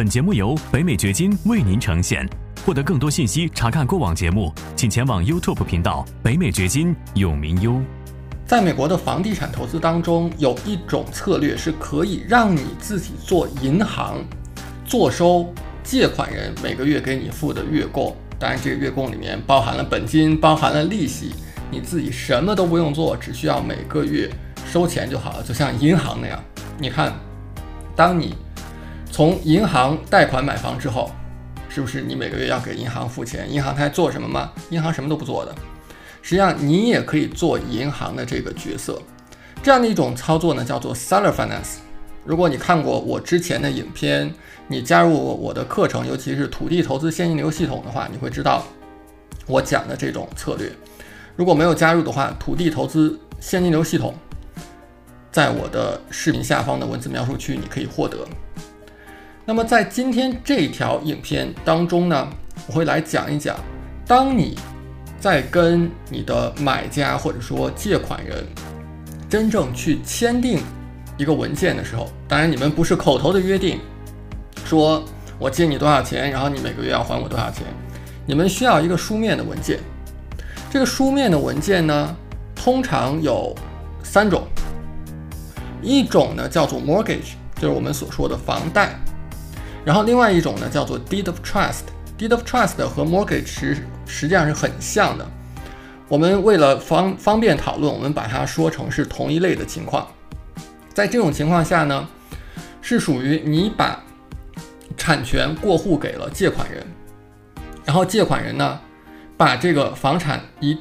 本节目由北美掘金为您呈现。获得更多信息，查看过往节目，请前往 YouTube 频道“北美掘金”永明优。在美国的房地产投资当中，有一种策略是可以让你自己做银行，坐收借款人每个月给你付的月供。当然，这个月供里面包含了本金，包含了利息，你自己什么都不用做，只需要每个月收钱就好了，就像银行那样。你看，当你从银行贷款买房之后，是不是你每个月要给银行付钱？银行它做什么吗？银行什么都不做的。实际上，你也可以做银行的这个角色。这样的一种操作呢，叫做 seller finance。如果你看过我之前的影片，你加入我的课程，尤其是土地投资现金流系统的话，你会知道我讲的这种策略。如果没有加入的话，土地投资现金流系统，在我的视频下方的文字描述区你可以获得。那么在今天这条影片当中呢，我会来讲一讲，当你在跟你的买家或者说借款人真正去签订一个文件的时候，当然你们不是口头的约定，说我借你多少钱，然后你每个月要还我多少钱，你们需要一个书面的文件。这个书面的文件呢，通常有三种，一种呢叫做 mortgage，就是我们所说的房贷。然后另外一种呢，叫做 deed of trust。deed of trust 和 mortgage 实实际上是很像的。我们为了方方便讨论，我们把它说成是同一类的情况。在这种情况下呢，是属于你把产权过户给了借款人，然后借款人呢，把这个房产以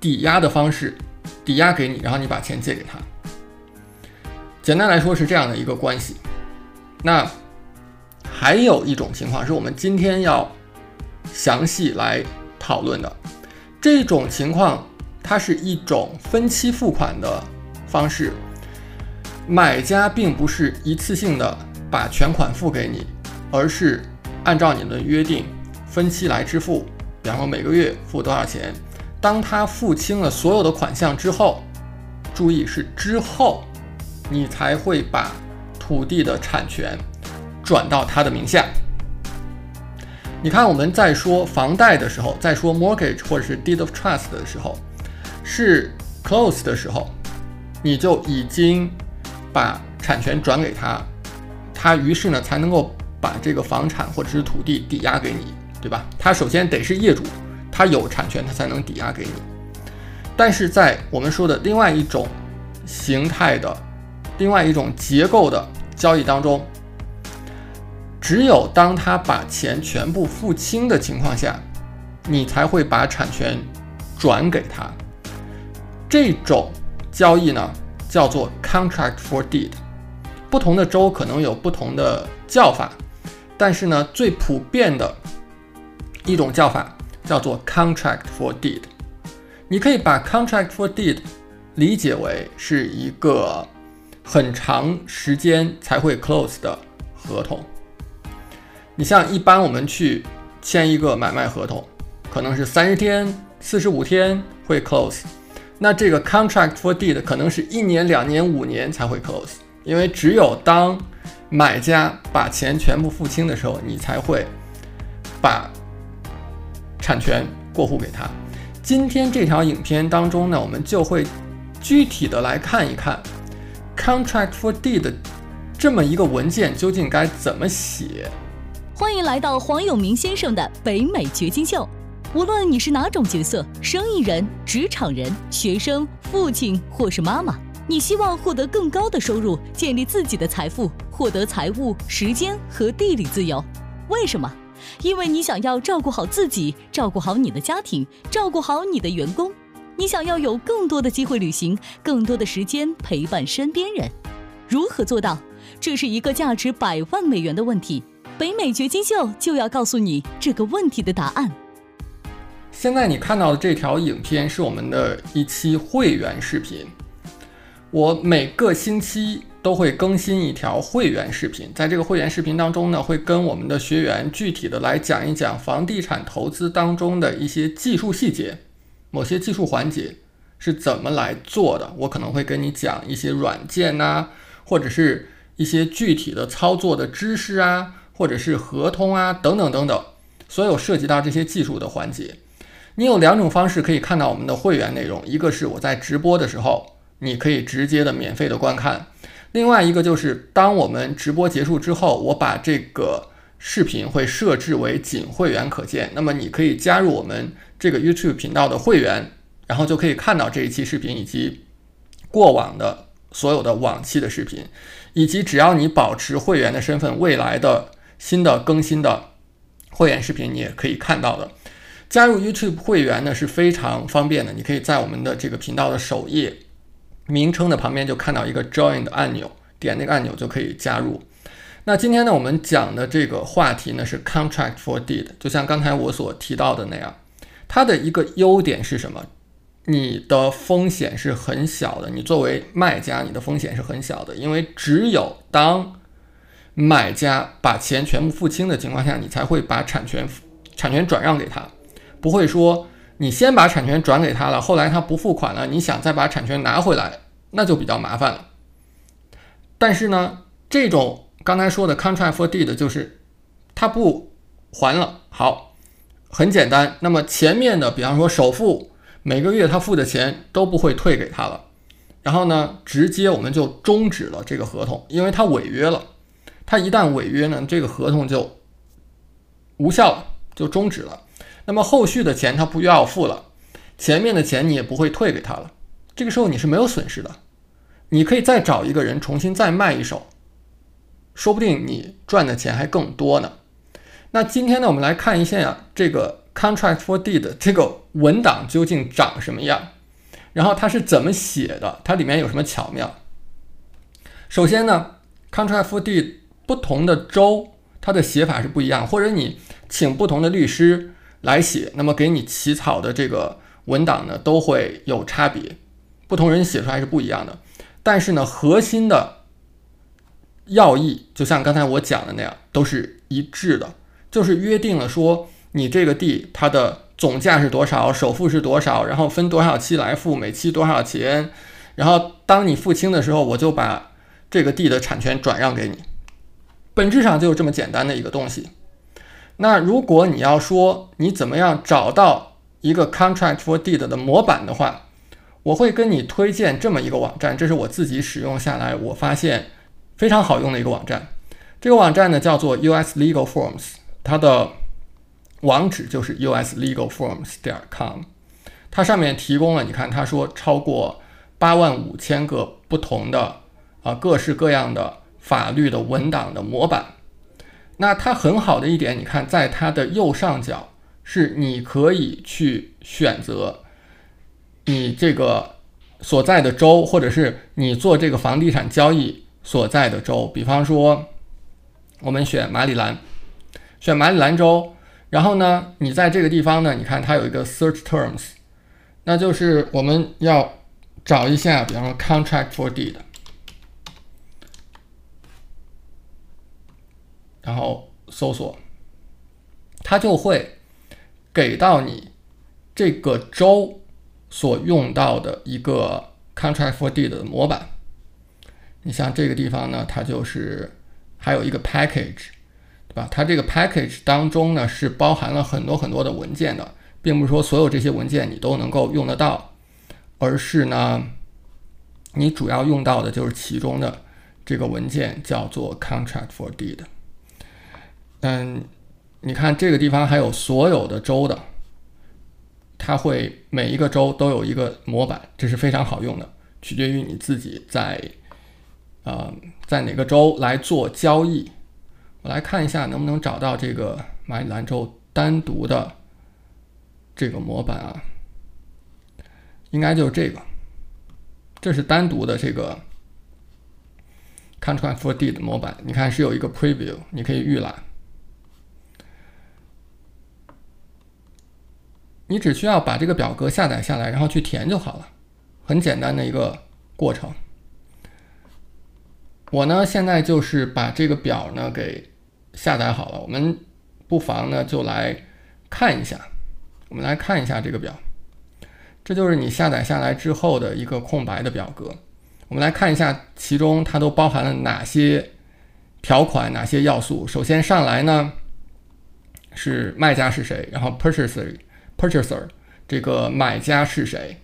抵押的方式抵押给你，然后你把钱借给他。简单来说是这样的一个关系。那还有一种情况是我们今天要详细来讨论的，这种情况它是一种分期付款的方式，买家并不是一次性的把全款付给你，而是按照你的约定分期来支付，然后每个月付多少钱，当他付清了所有的款项之后，注意是之后，你才会把土地的产权。转到他的名下。你看，我们在说房贷的时候，在说 mortgage 或者是 deed of trust 的时候，是 close 的时候，你就已经把产权转给他，他于是呢才能够把这个房产或者是土地抵押给你，对吧？他首先得是业主，他有产权，他才能抵押给你。但是在我们说的另外一种形态的、另外一种结构的交易当中。只有当他把钱全部付清的情况下，你才会把产权转给他。这种交易呢，叫做 contract for deed。不同的州可能有不同的叫法，但是呢，最普遍的一种叫法叫做 contract for deed。你可以把 contract for deed 理解为是一个很长时间才会 close 的合同。你像一般我们去签一个买卖合同，可能是三十天、四十五天会 close，那这个 contract for deed 可能是一年、两年、五年才会 close，因为只有当买家把钱全部付清的时候，你才会把产权过户给他。今天这条影片当中呢，我们就会具体的来看一看 contract for deed 这么一个文件究竟该怎么写。欢迎来到黄永明先生的北美掘金秀。无论你是哪种角色，生意人、职场人、学生、父亲或是妈妈，你希望获得更高的收入，建立自己的财富，获得财务、时间和地理自由。为什么？因为你想要照顾好自己，照顾好你的家庭，照顾好你的员工。你想要有更多的机会旅行，更多的时间陪伴身边人。如何做到？这是一个价值百万美元的问题。北美掘金秀就要告诉你这个问题的答案。现在你看到的这条影片是我们的一期会员视频。我每个星期都会更新一条会员视频，在这个会员视频当中呢，会跟我们的学员具体的来讲一讲房地产投资当中的一些技术细节，某些技术环节是怎么来做的。我可能会跟你讲一些软件呐，或者是一些具体的操作的知识啊。或者是合同啊等等等等，所有涉及到这些技术的环节。你有两种方式可以看到我们的会员内容，一个是我在直播的时候，你可以直接的免费的观看；另外一个就是当我们直播结束之后，我把这个视频会设置为仅会员可见，那么你可以加入我们这个 YouTube 频道的会员，然后就可以看到这一期视频以及过往的所有的往期的视频，以及只要你保持会员的身份，未来的新的更新的会员视频你也可以看到的。加入 YouTube 会员呢是非常方便的，你可以在我们的这个频道的首页名称的旁边就看到一个 Join 的按钮，点那个按钮就可以加入。那今天呢，我们讲的这个话题呢是 Contract for Deed，就像刚才我所提到的那样，它的一个优点是什么？你的风险是很小的，你作为卖家，你的风险是很小的，因为只有当买家把钱全部付清的情况下，你才会把产权产权转让给他。不会说你先把产权转给他了，后来他不付款了，你想再把产权拿回来，那就比较麻烦了。但是呢，这种刚才说的 contract for deed 就是他不还了，好，很简单。那么前面的，比方说首付，每个月他付的钱都不会退给他了。然后呢，直接我们就终止了这个合同，因为他违约了。他一旦违约呢，这个合同就无效了，就终止了。那么后续的钱他不要付了，前面的钱你也不会退给他了，这个时候你是没有损失的，你可以再找一个人重新再卖一手，说不定你赚的钱还更多呢。那今天呢，我们来看一下呀，这个 contract for deed 这个文档究竟长什么样，然后它是怎么写的，它里面有什么巧妙。首先呢，contract for deed 不同的州它的写法是不一样，或者你请不同的律师。来写，那么给你起草的这个文档呢，都会有差别，不同人写出来是不一样的。但是呢，核心的要义，就像刚才我讲的那样，都是一致的，就是约定了说，你这个地它的总价是多少，首付是多少，然后分多少期来付，每期多少钱，然后当你付清的时候，我就把这个地的产权转让给你。本质上就是这么简单的一个东西。那如果你要说你怎么样找到一个 contract for deed 的模板的话，我会跟你推荐这么一个网站，这是我自己使用下来我发现非常好用的一个网站。这个网站呢叫做 US Legal Forms，它的网址就是 US Legal Forms 点 com，它上面提供了你看，他说超过八万五千个不同的啊各式各样的法律的文档的模板。那它很好的一点，你看，在它的右上角是你可以去选择你这个所在的州，或者是你做这个房地产交易所在的州。比方说，我们选马里兰，选马里兰州。然后呢，你在这个地方呢，你看它有一个 search terms，那就是我们要找一下，比方说 contract for deed。然后搜索，它就会给到你这个州所用到的一个 contract for deed 的模板。你像这个地方呢，它就是还有一个 package，对吧？它这个 package 当中呢是包含了很多很多的文件的，并不是说所有这些文件你都能够用得到，而是呢，你主要用到的就是其中的这个文件，叫做 contract for deed。嗯，你看这个地方还有所有的州的，它会每一个州都有一个模板，这是非常好用的，取决于你自己在，呃，在哪个州来做交易。我来看一下能不能找到这个马里兰州单独的这个模板啊，应该就是这个，这是单独的这个 Contract for Deed 模板，你看是有一个 Preview，你可以预览。你只需要把这个表格下载下来，然后去填就好了，很简单的一个过程。我呢现在就是把这个表呢给下载好了，我们不妨呢就来看一下，我们来看一下这个表，这就是你下载下来之后的一个空白的表格。我们来看一下其中它都包含了哪些条款哪些要素？首先上来呢是卖家是谁，然后 purchase purchaser 这个买家是谁，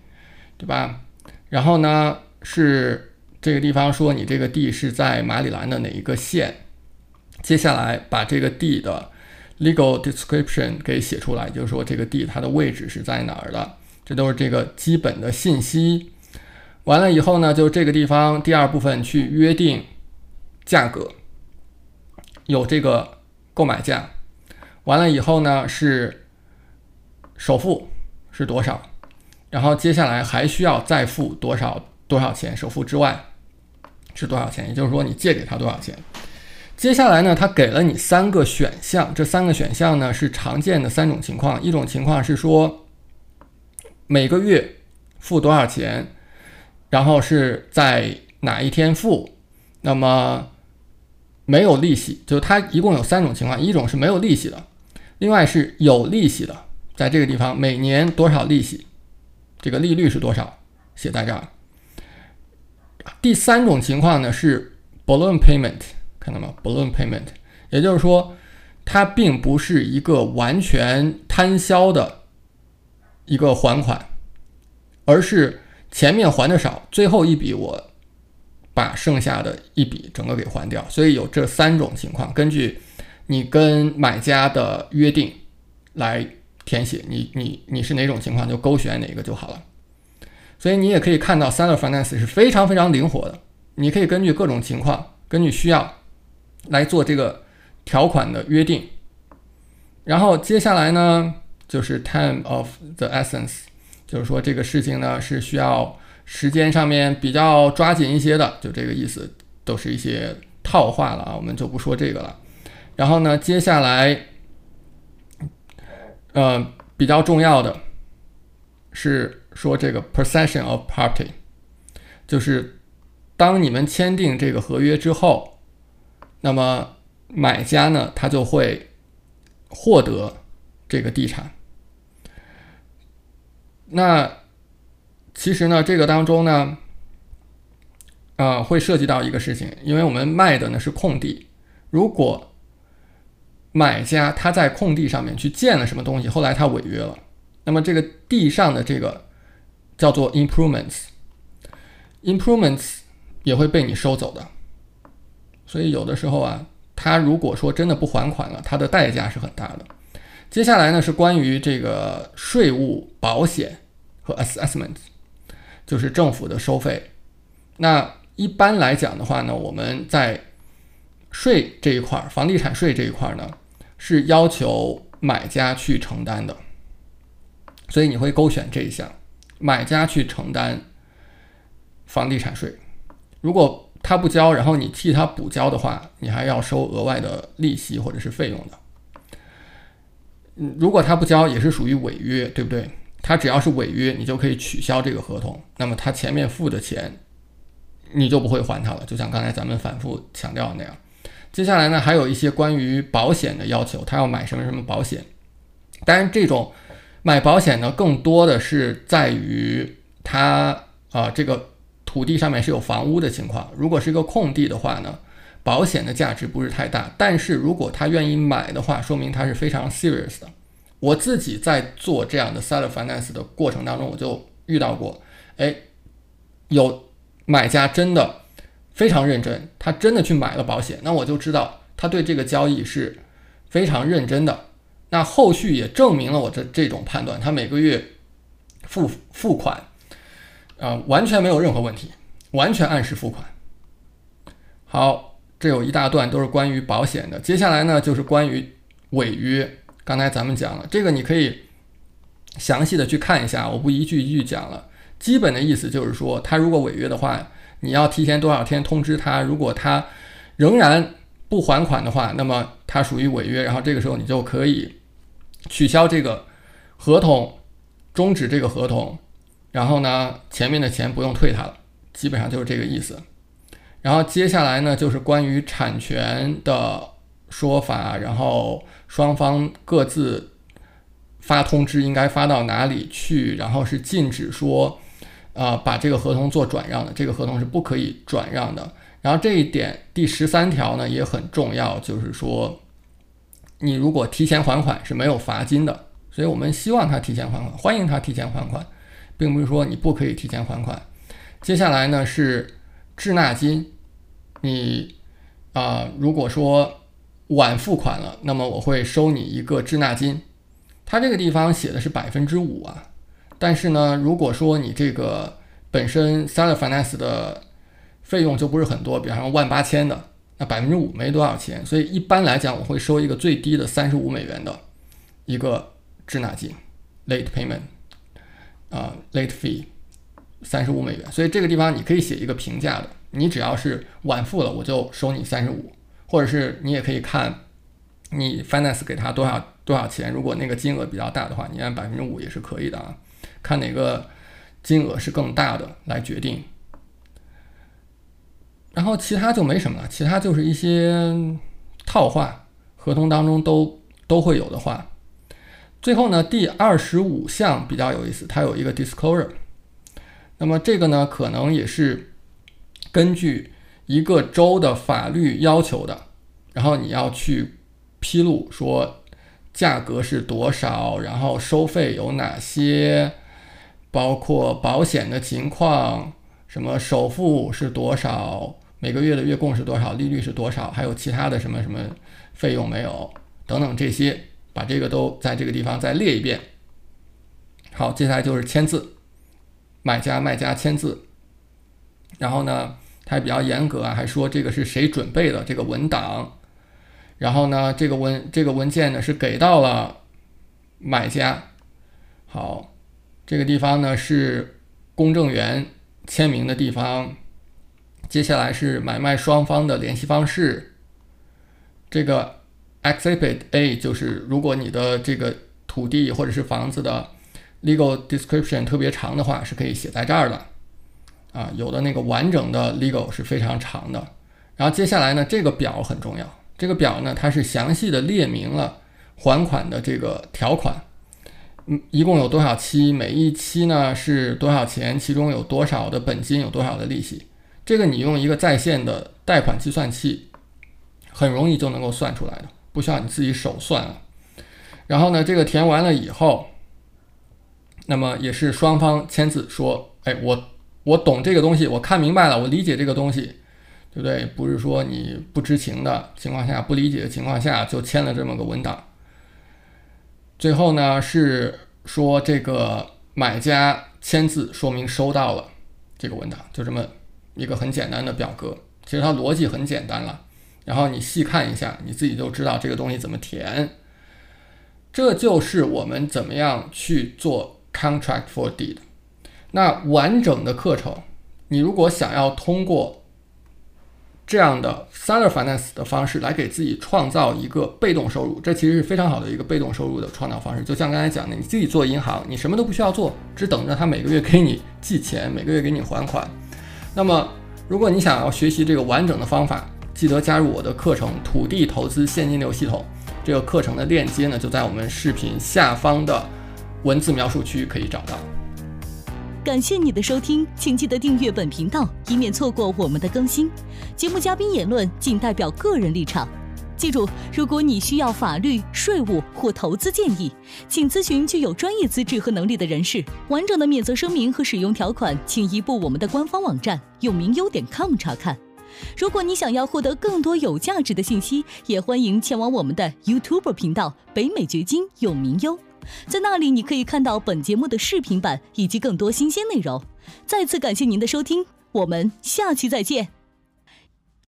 对吧？然后呢是这个地方说你这个地是在马里兰的哪一个县？接下来把这个地的 legal description 给写出来，就是说这个地它的位置是在哪儿的，这都是这个基本的信息。完了以后呢，就这个地方第二部分去约定价格，有这个购买价。完了以后呢是首付是多少，然后接下来还需要再付多少多少钱，首付之外是多少钱？也就是说你借给他多少钱。接下来呢，他给了你三个选项，这三个选项呢是常见的三种情况。一种情况是说每个月付多少钱。然后是在哪一天付？那么没有利息，就它一共有三种情况：一种是没有利息的，另外是有利息的，在这个地方每年多少利息，这个利率是多少，写在这儿。第三种情况呢是 balloon payment，看到吗？balloon payment，也就是说它并不是一个完全摊销的一个还款，而是。前面还的少，最后一笔我把剩下的一笔整个给还掉，所以有这三种情况，根据你跟买家的约定来填写，你你你是哪种情况就勾选哪个就好了。所以你也可以看到，Seller Finance 是非常非常灵活的，你可以根据各种情况，根据需要来做这个条款的约定。然后接下来呢，就是 Time of the Essence。就是说，这个事情呢是需要时间上面比较抓紧一些的，就这个意思，都是一些套话了啊，我们就不说这个了。然后呢，接下来，呃，比较重要的是说这个 possession of property，就是当你们签订这个合约之后，那么买家呢，他就会获得这个地产。那其实呢，这个当中呢，啊，会涉及到一个事情，因为我们卖的呢是空地，如果买家他在空地上面去建了什么东西，后来他违约了，那么这个地上的这个叫做 improvements，improvements 也会被你收走的。所以有的时候啊，他如果说真的不还款了，他的代价是很大的。接下来呢是关于这个税务、保险和 assessment，就是政府的收费。那一般来讲的话呢，我们在税这一块儿，房地产税这一块儿呢，是要求买家去承担的。所以你会勾选这一项，买家去承担房地产税。如果他不交，然后你替他补交的话，你还要收额外的利息或者是费用的。嗯，如果他不交，也是属于违约，对不对？他只要是违约，你就可以取消这个合同。那么他前面付的钱，你就不会还他了。就像刚才咱们反复强调的那样。接下来呢，还有一些关于保险的要求，他要买什么什么保险。当然，这种买保险呢，更多的是在于他啊，这个土地上面是有房屋的情况。如果是一个空地的话呢？保险的价值不是太大，但是如果他愿意买的话，说明他是非常 serious 的。我自己在做这样的 seller finance 的过程当中，我就遇到过，哎，有买家真的非常认真，他真的去买了保险，那我就知道他对这个交易是非常认真的。那后续也证明了我的这种判断，他每个月付付款，啊，完全没有任何问题，完全按时付款。好。这有一大段都是关于保险的，接下来呢就是关于违约。刚才咱们讲了这个，你可以详细的去看一下，我不一句一句讲了。基本的意思就是说，他如果违约的话，你要提前多少天通知他。如果他仍然不还款的话，那么他属于违约，然后这个时候你就可以取消这个合同，终止这个合同，然后呢前面的钱不用退他了，基本上就是这个意思。然后接下来呢，就是关于产权的说法，然后双方各自发通知应该发到哪里去，然后是禁止说，啊，把这个合同做转让的，这个合同是不可以转让的。然后这一点第十三条呢也很重要，就是说，你如果提前还款是没有罚金的，所以我们希望他提前还款，欢迎他提前还款，并不是说你不可以提前还款。接下来呢是滞纳金，你啊如果说晚付款了，那么我会收你一个滞纳金，它这个地方写的是百分之五啊，但是呢如果说你这个本身 seller finance 的费用就不是很多，比方说万八千的，那百分之五没多少钱，所以一般来讲我会收一个最低的三十五美元的一个滞纳金，late payment，啊，late fee，三十五美元。所以这个地方你可以写一个平价的，你只要是晚付了，我就收你三十五，或者是你也可以看你 finance 给他多少多少钱，如果那个金额比较大的话，你按百分之五也是可以的啊，看哪个金额是更大的来决定。然后其他就没什么了，其他就是一些套话，合同当中都都会有的话。最后呢，第二十五项比较有意思，它有一个 disclosure。那么这个呢，可能也是根据一个州的法律要求的，然后你要去披露说价格是多少，然后收费有哪些，包括保险的情况，什么首付是多少。每个月的月供是多少？利率是多少？还有其他的什么什么费用没有？等等这些，把这个都在这个地方再列一遍。好，接下来就是签字，买家卖家签字。然后呢，它比较严格啊，还说这个是谁准备的这个文档。然后呢，这个文这个文件呢是给到了买家。好，这个地方呢是公证员签名的地方。接下来是买卖双方的联系方式。这个 Exhibit A 就是如果你的这个土地或者是房子的 legal description 特别长的话，是可以写在这儿的。啊，有的那个完整的 legal 是非常长的。然后接下来呢，这个表很重要。这个表呢，它是详细的列明了还款的这个条款。嗯，一共有多少期？每一期呢是多少钱？其中有多少的本金？有多少的利息？这个你用一个在线的贷款计算器，很容易就能够算出来的，不需要你自己手算啊。然后呢，这个填完了以后，那么也是双方签字说，哎，我我懂这个东西，我看明白了，我理解这个东西，对不对？不是说你不知情的情况下，不理解的情况下就签了这么个文档。最后呢，是说这个买家签字说明收到了这个文档，就这么。一个很简单的表格，其实它逻辑很简单了。然后你细看一下，你自己就知道这个东西怎么填。这就是我们怎么样去做 contract for deed。那完整的课程，你如果想要通过这样的 seller finance 的方式来给自己创造一个被动收入，这其实是非常好的一个被动收入的创造方式。就像刚才讲的，你自己做银行，你什么都不需要做，只等着他每个月给你寄钱，每个月给你还款。那么，如果你想要学习这个完整的方法，记得加入我的课程《土地投资现金流系统》。这个课程的链接呢，就在我们视频下方的文字描述区可以找到。感谢你的收听，请记得订阅本频道，以免错过我们的更新。节目嘉宾言论仅代表个人立场。记住，如果你需要法律、税务或投资建议，请咨询具有专业资质和能力的人士。完整的免责声明和使用条款，请移步我们的官方网站永明优点 com 查看。如果你想要获得更多有价值的信息，也欢迎前往我们的 YouTube 频道北美掘金永明优，在那里你可以看到本节目的视频版以及更多新鲜内容。再次感谢您的收听，我们下期再见。